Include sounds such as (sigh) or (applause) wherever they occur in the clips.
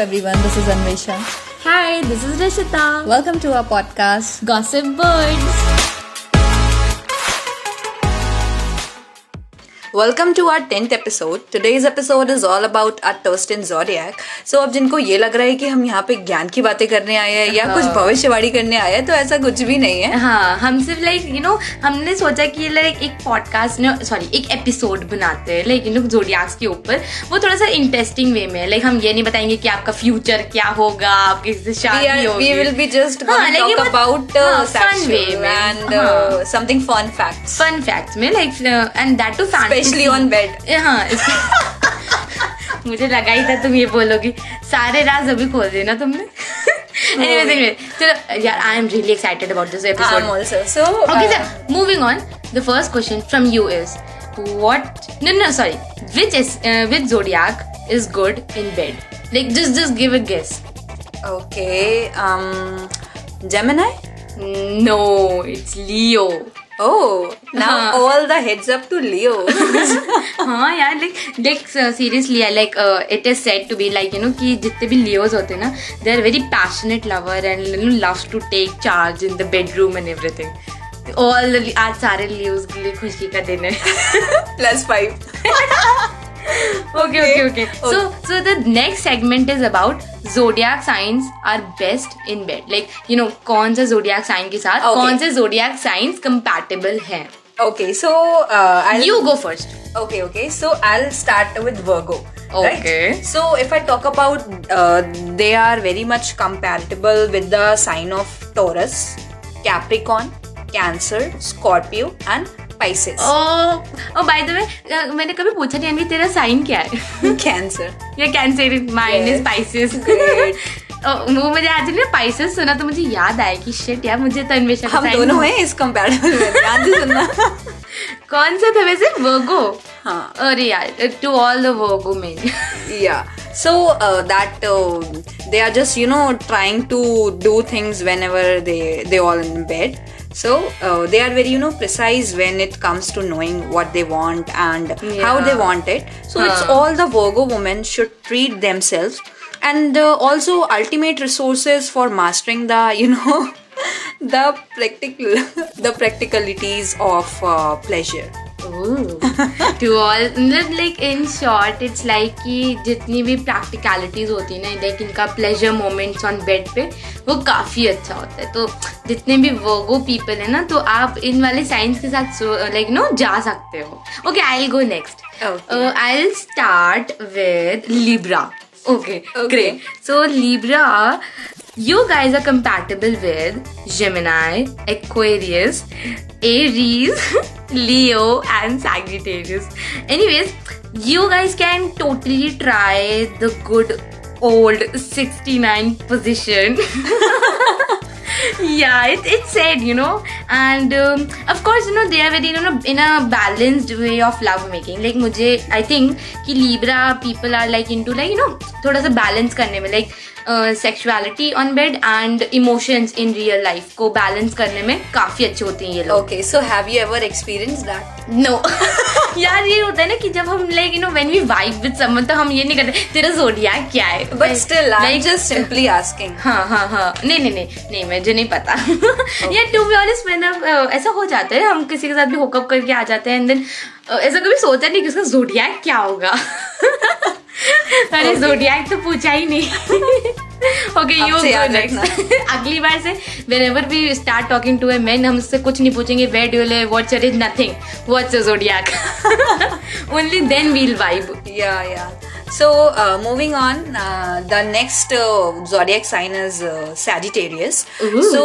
everyone, this is Anvesha. Hi, this is Rishita. Welcome to our podcast. Gossip Birds. Welcome to our tenth episode today's episode is all about our trust in zodiac so अब जिनको ये लग रहा है कि हम यहाँ पे ज्ञान की बातें करने आए हैं या कुछ भविष्यवाणी करने आए हैं तो ऐसा कुछ भी नहीं है। हाँ हम सिर्फ़ लाइक यू नो हमने सोचा कि लाइक एक पॉडकास्ट सॉरी एक एपिसोड बनाते हैं लाइक यू नो जोडियाक्स के ऊपर। वो थोड़ा सा इंटरेस्टिंग वे में लाइक हम ये नहीं बताएँगे कि आपका फ्यूचर क्या होगा आपकी किससे शादी होगी। हाँ, about uh, हाँ, fun way sexual में, and हाँ. uh, something फन फैक्ट्स में like and that to fantasy specially on bed हाँ मुझे लगा ही था तुम ये बोलोगी। सारे राज अभी खोल देना तुमने? First is good in bed like just just give guess okay जमेनाई no it's Leo oh now हाँ. all the heads up to Leo. (laughs) हाँ यार like like seriously like it is said to be like you know कि जितने भी Leos होते हैं ना they are very passionate lover and loves to take charge in the bedroom and everything all आज सारे लियोज के लिए खुशी का दिन है। Plus five. (laughs) okay okay okay so so the next segment is about zodiac signs are best in bed like you know कौन सा zodiac sign के साथ Okay. कौन से zodiac signs compatible हैं okay so uh, I'll you go first Okay, okay. So I'll start with Virgo. Okay. Right? So if I talk about, uh, they are very much compatible with the sign of Taurus, Capricorn, Cancer, Scorpio, and Pisces. oh oh by the way uh, मैंने कभी पूछा नहीं अनवी तेरा sign क्या है Cancer. ये cancer mind is. Spices. वो मुझे आज ने स्पाइसेस सुना तो मुझे याद आया कि शिट यार मुझे तो अन्वेषा हम दोनों हैं इस compatible में से सुनना कौन सा था वैसे वर्गो हाँ अरे यार to all the Virgo men yeah so uh, that uh, they are just you know trying to do things whenever they they all in bed so uh, they are very you know precise when it comes to knowing what they want and how they want it. So it's all the virgo women should treat themselves. And uh, also ultimate resources for mastering the you know (laughs) the practical (laughs) the practicalities of uh, pleasure to all (laughs) मतलब like in short it's like कि जितनी भी practicalities होती है ना like इनका pleasure moments on bed पे वो काफ़ी अच्छा होता है। तो जितने भी वर्गो पीपल है ना तो आप इन वाले साइंस के साथ लाइक नो जा सकते हो। Okay I will go next I will start with Libra okay Okay. great. So libra you guys are compatible with gemini aquarius aries (laughs) leo and sagittarius. Anyways you guys can totally try the good old 69 position (laughs) yeah it, it's said you know and um, of course you know they are very you know in a balanced way of love making like मुझे I think कि Libra people are like into like you know थोड़ा सा balance करने में like sexuality on bed and emotions in real life को balance करने में काफ़ी अच्छे होते हैं ये लोग okay so have you ever experienced that no यार ये होता है ना कि जब हम like you know when we vibe with someone तो हम ये नहीं करते तेरा जोडियाक क्या है but still i'm Like- just simply asking हाँ हाँ हाँ नहीं नहीं नहीं नहीं मुझे नहीं पता। यार टू बी ऑनेस्ट मैंने ऐसा हो जाता है हम किसी के साथ भी होकअप करके आ जाते हैं एंड देन ऐसा कभी सोचा नहीं कि उसका जोडिया क्या होगा। (laughs) अरे जोडियाक तो पूछा ही नहीं। ओके यू गो नेक्स्ट अगली बार से whenever we start talking to a man हम उससे कुछ नहीं पूछेंगे where do live what's your is nothing what's your zodiac only then we'll vibe Yeah, yeah. So, uh, moving on, uh, the next uh, zodiac sign is uh, Sagittarius. Ooh. So,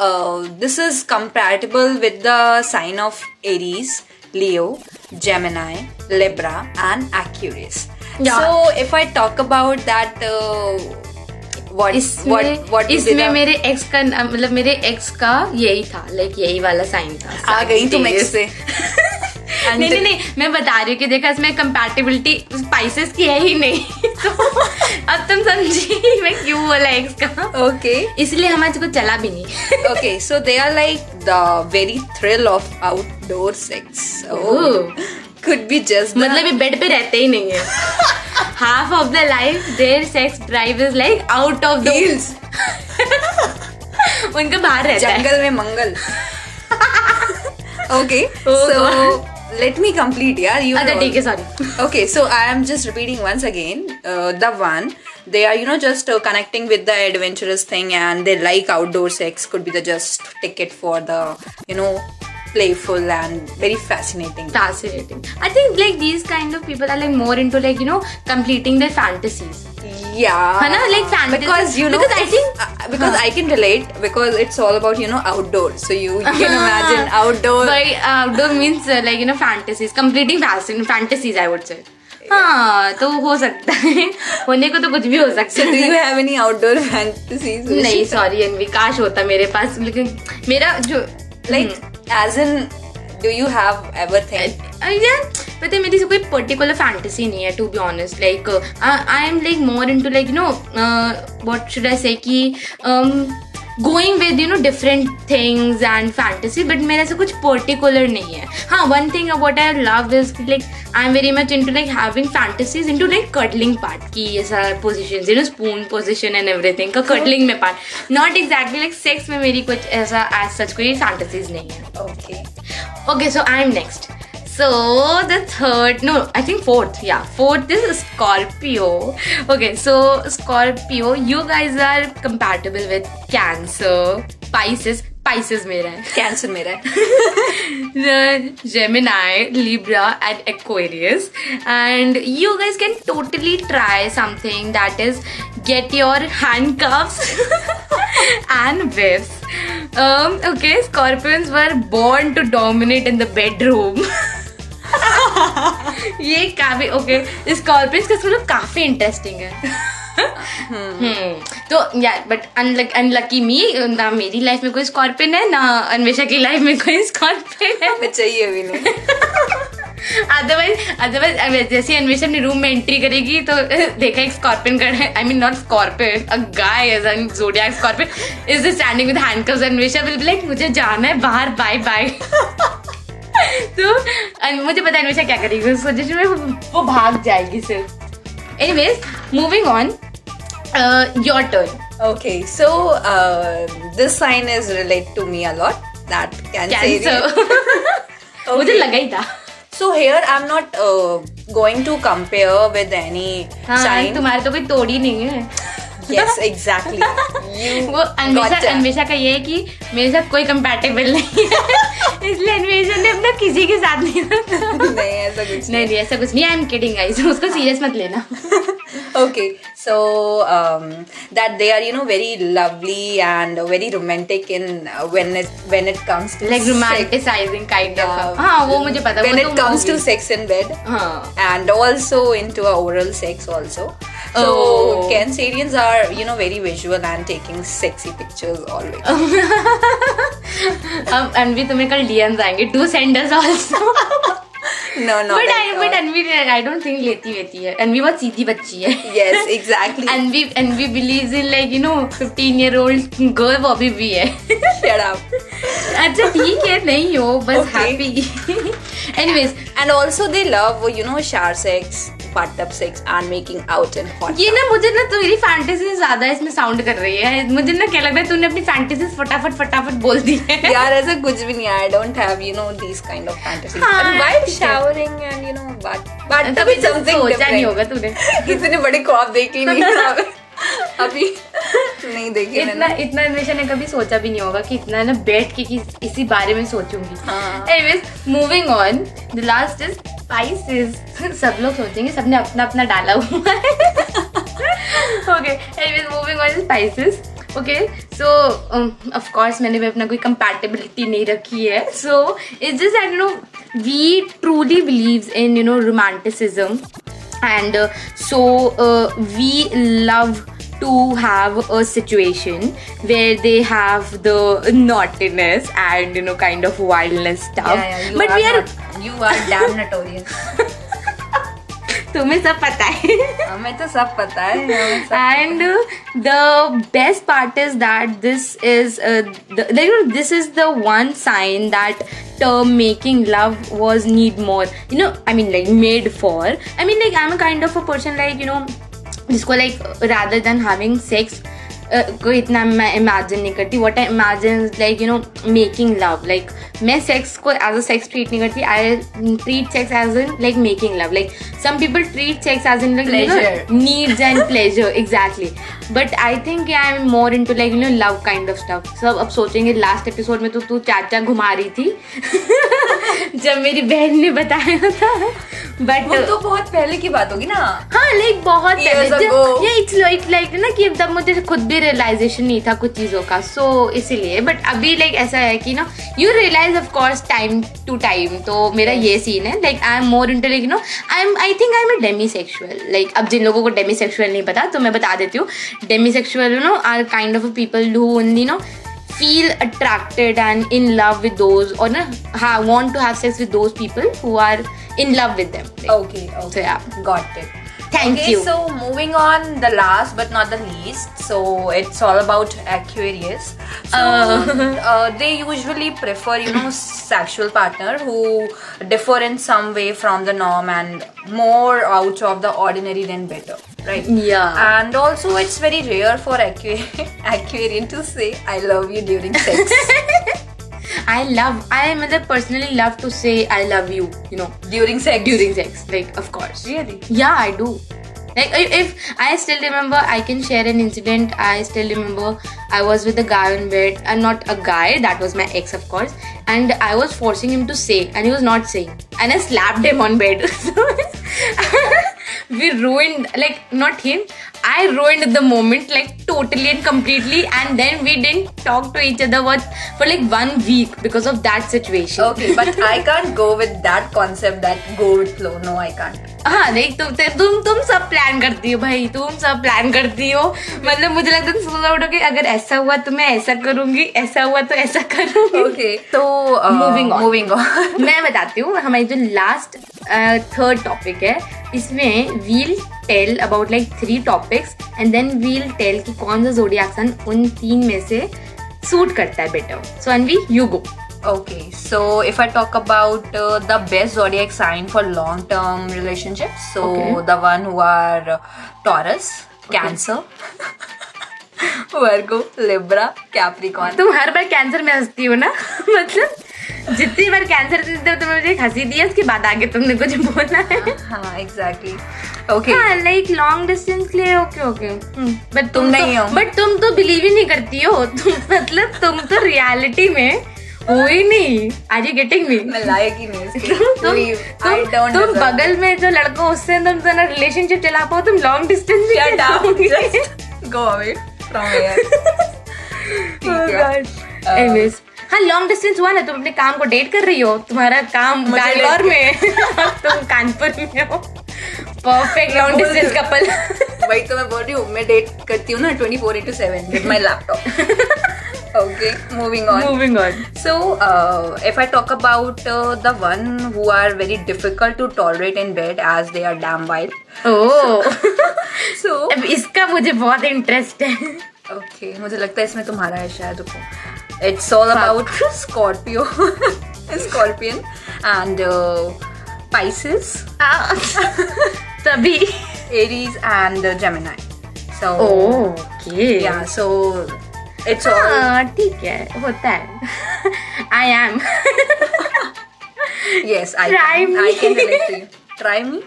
uh, this is compatible with the sign of Aries, Leo, Gemini, Libra, and Aquarius. Yeah. So, if I talk about that, uh, what इसमें what what will be इसमें the- मेरे x का मतलब मेरे x का यही था like यही वाला साइन था आ गई तुम Sagittarius. एक्स से नहीं नहीं नहीं मैं बता रही हूँ कि देखा इसमें कंपैटिबिलिटी स्पाइसेस की है ही नहीं। (laughs) तो अब तुम समझी मैं क्यों बोला इसका। Okay okay. इसलिए हमारे को चला भी नहीं। Okay so they are like the very thrill of outdoor sex could be just मतलब ये बेड पे रहते ही नहीं है। Half of the life their sex drive is like out of the hills उनका बाहर रहता है। जंगल में मंगल। (laughs) Okay so oh let me complete yeah? You sorry. (laughs) Okay so i am just repeating once again uh, the one. They are you know just uh, connecting with the adventurous thing and they like outdoor sex could be the just ticket for the you know playful and very fascinating. Fascinating. I think like these kind of people are like more into like you know completing their fantasies Yeah. है ना? Like fantasy- Because you know, because I if- think- uh, because I can relate because it's all about you know outdoor. So you, you (laughs) can imagine outdoor. by outdoor means uh, like you know fantasies completing fashion fantasies i would say हाँ तो हो सकता है होने को तो कुछ भी हो सकता So do you है have any outdoor fantasies? नहीं सॉरी अनवी काश होता मेरे पास लेकिन मेरा जो Like as in, do you have ever पता है मेरी से कोई पर्टिकुलर फैंटेसी नहीं है to be honest like I am like more into like you know what should I say कि going with you know different things and fantasy but मेरे से कुछ पर्टिकुलर नहीं है। हाँ one thing what I love is like I am very much into like having fantasies into like cuddling part की ये ऐसा position you know spoon position and everything का कटलिंग में part not exactly like sex में मेरी कुछ ऐसा as such कोई फैंटेसीज नहीं है। Okay okay so I am next. So the third, no, I think fourth. Yeah, fourth is Scorpio. Okay, so Scorpio, you guys are compatible with Cancer, Pisces. Pisces मेरा है. Cancer मेरा है. (laughs) The Gemini, Libra, and Aquarius, and you guys can totally try something that is get your handcuffs (laughs) and whips. Um, okay, Scorpions were born to dominate in the bedroom. (laughs) ये काफ़ी okay Scorpions का मतलब काफ़ी interesting है। हम्म। तो यार but unlucky मी ना मेरी लाइफ में कोई स्कॉर्पियन है ना अन्वेषा की लाइफ में कोई स्कॉर्पियन है। चाहिए भी नहीं. अदरवाइज़ अदरवाइज़ जैसे अन्वेषा अपने रूम में एंट्री करेगी तो देखा एक स्कॉर्पियन कर I mean not Scorpion a guy as an zodiac Scorpion is standing with handcuffs Anvesha will be like मुझे जाना है बाहर बाय बाय (laughs) तो मुझे पता है क्या करेगी उसको जिसमें वो भाग जाएगी सिर्फ़। Anyways moving on your turn okay so this sign is relate to me a lot that cancer मुझे लगा ही था। So here I am not going to compare with any sign तुम्हारे तो कोई तोड़ी नहीं है। Yes, exactly. वो अन्वेषा अन्वेषा का ये है कि मेरे साथ कोई कंपैटिबल नहीं है इसलिए अन्वेषा ने अपना किसी के साथ नहीं रखा नहीं ऐसा कुछ नहीं नहीं ऐसा कुछ नहीं आई एम किडिंग गाइस उसको सीरियस मत लेना okay so um, that they are you know very lovely and very romantic in uh, when it when it comes to like sex. Romanticising kind Yeah. Of हाँ वो मुझे पता when it तो comes to sex in bed हाँ and also into a oral sex also so Oh. cancerians are you know very visual and taking sexy pictures always (laughs) अब अनवी तुम्हें कल DMs आएंगे do send us also (laughs) no no but like, I but uh, Anvi I don't think लेती वेती है अनवी बहुत सीधी बच्ची है yes exactly (laughs) Anvi Anvi believes in like you know 15 year old girl वो अभी भी है shut up अच्छा ठीक है नहीं हो बस Okay. Happy anyways and also they love you know shower sex Up sex and making out in hot ये ना मुझे ना तुम्हारी फैंटेसी ज़्यादा इसमें साउंड कर रही है। मुझे ना क्या लग रहा है तूने अपनी फैंटेसी फटाफट फटाफट बोल दी है। यार ऐसा कुछ भी नहीं I don't have you know these kind of fantasies. हाँ, and while ठीक है। showering and you know but but कभी तभी तो सोचा नहीं होगा तूने। (laughs) इतने बड़े ख्वाब देखे नहीं (laughs) अभी नहीं देखे इतना इतना अन्वेषा ने कभी सोचा भी नहीं होगा कि इतना ना बैठ के कि इसी बारे में सोचूँगी। Anyways moving on the last is spices (laughs) सब लोग सोचेंगे, सबने अपना अपना डाला हुआ है। Okay anyways moving on spices okay so of course मैंने भी अपना कोई कंपैटिबिलिटी नहीं रखी है। So it's just I know we truly believes in you know romanticism and so we love to have a situation where they have the naughtiness and you know kind of wildness stuff Yeah, yeah, you but are we are not, you are damn notorious (laughs) तुम्हें सब पता है हमें तो सब पता है हमें सब- and the best part is that this is uh, the, like, you know, this is the one sign that term making love was need more you know i mean like made for i mean like i'm a kind of a person like you know जिसको like rather than having sex को इतना मैं imagine नहीं करती. What I imagine like you know making love like मैं sex को as a sex treat नहीं करती. I treat sex as in like making love like some people treat sex as in like needs and and exactly but I think I am more into like you know love kind of stuff. सब अब सोचेंगे last episode में तो तू चाचा घुमा रही थी. (laughs) जब मेरी बहन ने बताया था। बट वो तो बहुत पहले की बात होगी ना। हाँ लाइक बहुत पहले। ये इट्स लाइक लाइक ना कि तब मुझे खुद भी रियलाइजेशन नहीं था कुछ चीज़ों का। सो so, इसीलिए। बट अभी लाइक ऐसा है कि ना you realize of course time to time तो मेरा ये सीन है। Like I am more into like no I am I think I am a demisexual like अब जिन लोगों को डेमी सेक्शुअल नहीं पता तो मैं बता देती हूँ। Demisexual no are kind of people who no feel attracted and in love with those or ha, want to have sex with those people who are in love with them Like, Okay, okay. So, yeah. Got it. Thank okay, you. So moving on, the last but not the least. So it's all about Aquarius. So uh, (laughs) they usually prefer, you know, sexual partner who differ in some way from the norm and more out of the ordinary than better, right? Yeah. And also, it's very rare for Aquarian, (laughs) Aquarian to say "I love you" during sex. (laughs) I love I मतलब personally love to say I love you you know during sex. during sex like of course Really? yeah I do like i- if I still remember I can share an incident I still remember I was with a guy on bed and not a guy that was my ex of course and I was forcing him to say and he was not saying and I slapped him on bed (laughs) so we ruined like not him I ruined the moment like totally and completely and then we didn't talk to each other what for like one week because of that situation Okay, but I can't go with that concept that go with flow. No, I can't. हाँ नहीं तुम तुम तुम सब plan करती हो भाई तुम सब प्लान करती हो मतलब मुझे लगता है उठो कि अगर ऐसा हुआ तो मैं ऐसा करूँगी ऐसा हुआ तो ऐसा करूँगी Okay, so uh, Moving on. Moving on. (laughs) मैं बताती हूँ हमारी जो लास्ट थर्ड टॉपिक है इसमें we'll tell about like three topics and then we'll tell कि कौन सा जोडियाक सन उन तीन में से सूट करता है better so Anvi you go Okay, so if I talk about uh, the best zodiac sign for long-term relationships, so Okay. the one who are uh, Taurus, okay. Cancer, Virgo, Libra, Capricorn. तुम हर बार cancer में हंसती हो ना मतलब जितनी बार cancer देते हो तुमने मुझे हँसी दी है उसके बाद आगे तुमने कुछ बोला है हाँ, exactly. Okay. हाँ लाइक लॉन्ग डिस्टेंस के लिए ओके ओके बट तुम नहीं हो। बट तुम तो बिलीव ही नहीं करती हो तुम मतलब तुम तो रियलिटी में ही नहीं। आज यू गेटिंग मी मैं लायक ही नहीं तुम तुम, तुम बगल में जो लड़का उससे तुम दोनों रिलेशनशिप चला पाओ तुम लॉन्ग डिस्टेंस भी. चलाओगे। Away from here. (laughs) ठीक Oh है. लॉन्ग डिस्टेंस हुआ ना तुम अपने काम को डेट कर रही हो तुम्हारा काम बैंगलोर में तुम कानपुर में हो। परफेक्ट लॉन्ग डिस्टेंस कपल वही तो मैं बोल रही हूँ मैं डेट करती हूँ ना twenty four into seven with my laptop okay moving on moving on So, uh, if I talk about uh, the one who are very difficult to tolerate in bed as they are damn wild. Oh So, अब इसका मुझे बहुत interest है okay, मुझे लगता है इसमें तुम्हारा है शायद रुको. It's all about Scorpio, Scorpion, and uh, Pisces, तभी Aries, and uh, Gemini. So, okay yeah, so ठीक है होता है। I am yes I I can try me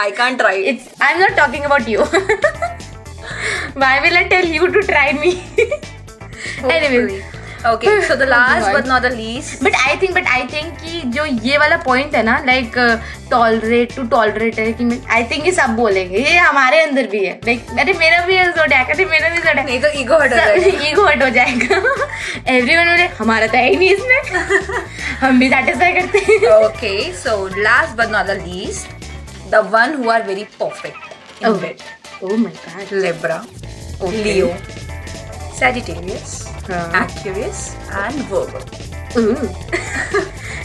I can't try it's I am not talking about you why will I tell you to try me anyway so the last God. but not the least. But I think but I think कि जो ये वाला point है ना like tolerate to tolerate है कि I think ये सब बोलेंगे। ये हमारे अंदर भी है। लाइक अरे मेरा भी है जोडैक अरे मेरा भी जोडैक नहीं तो ईगो हट जाएगा। (laughs) ईगो हट हो जाएगा। एवरीवन बोले हमारा तो है ही नहीं इसमें। (laughs) हम भी सेटिस्फाई करते हैं। Okay so last but not the least the one who are very perfect in Oh. Oh my God libra. Okay. leo. हाँ. aquarius and virgo (laughs)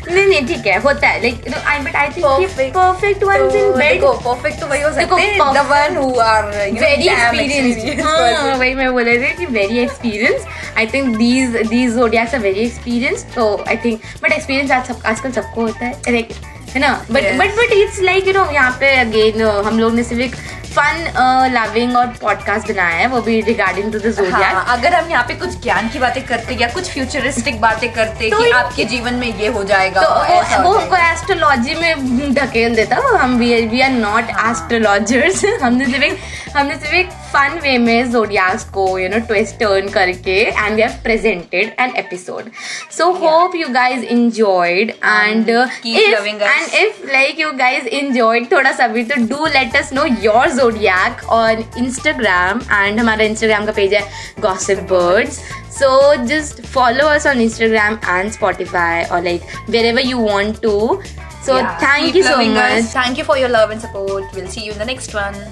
नहीं नहीं ठीक है होता है like I but I think Perfect. Perfect once in bed देखो perfect तो वही हो सकते हैं perfect- the one who are you know, very experience experienced. (laughs) हाँ वही मैं बोल रही थी कि very experience I think these these zodiacs are very experience तो आई थिंक बट एक्सपीरियंस आज सब आजकल सबको होता है लाइक है ना? But but but it's like you know यहाँ पे अगेन हम लोग ने सिर्फ़ फन लविंग और पॉडकास्ट बनाया है वो भी रिगार्डिंग टू दिस हाँ, अगर हम यहाँ पे कुछ ज्ञान की बातें करते या कुछ फ्यूचरिस्टिक बातें करते तो कि आपके जीवन में ये हो जाएगा तो वो वो हमको एस्ट्रोलॉजी में धकेल देता वो हम वी आर नॉट एस्ट्रोलॉजर्स हमने सिर्फ़ हमने सिर्फ़ एक फन वे में जोडियाक्स को यू नो ट्विस्ट टर्न करके and we have presented an episode so hope you guys enjoyed and uh, keep if loving us. and if like you guys enjoyed थोड़ा सा भी तो do let us know your zodiac on Instagram and हमारा Instagram का page है Gossip Birds so just follow us on Instagram and Spotify or like wherever you want to so Yeah, thank keep you so loving us. much Thank you for your love and support. We'll see you in the next one.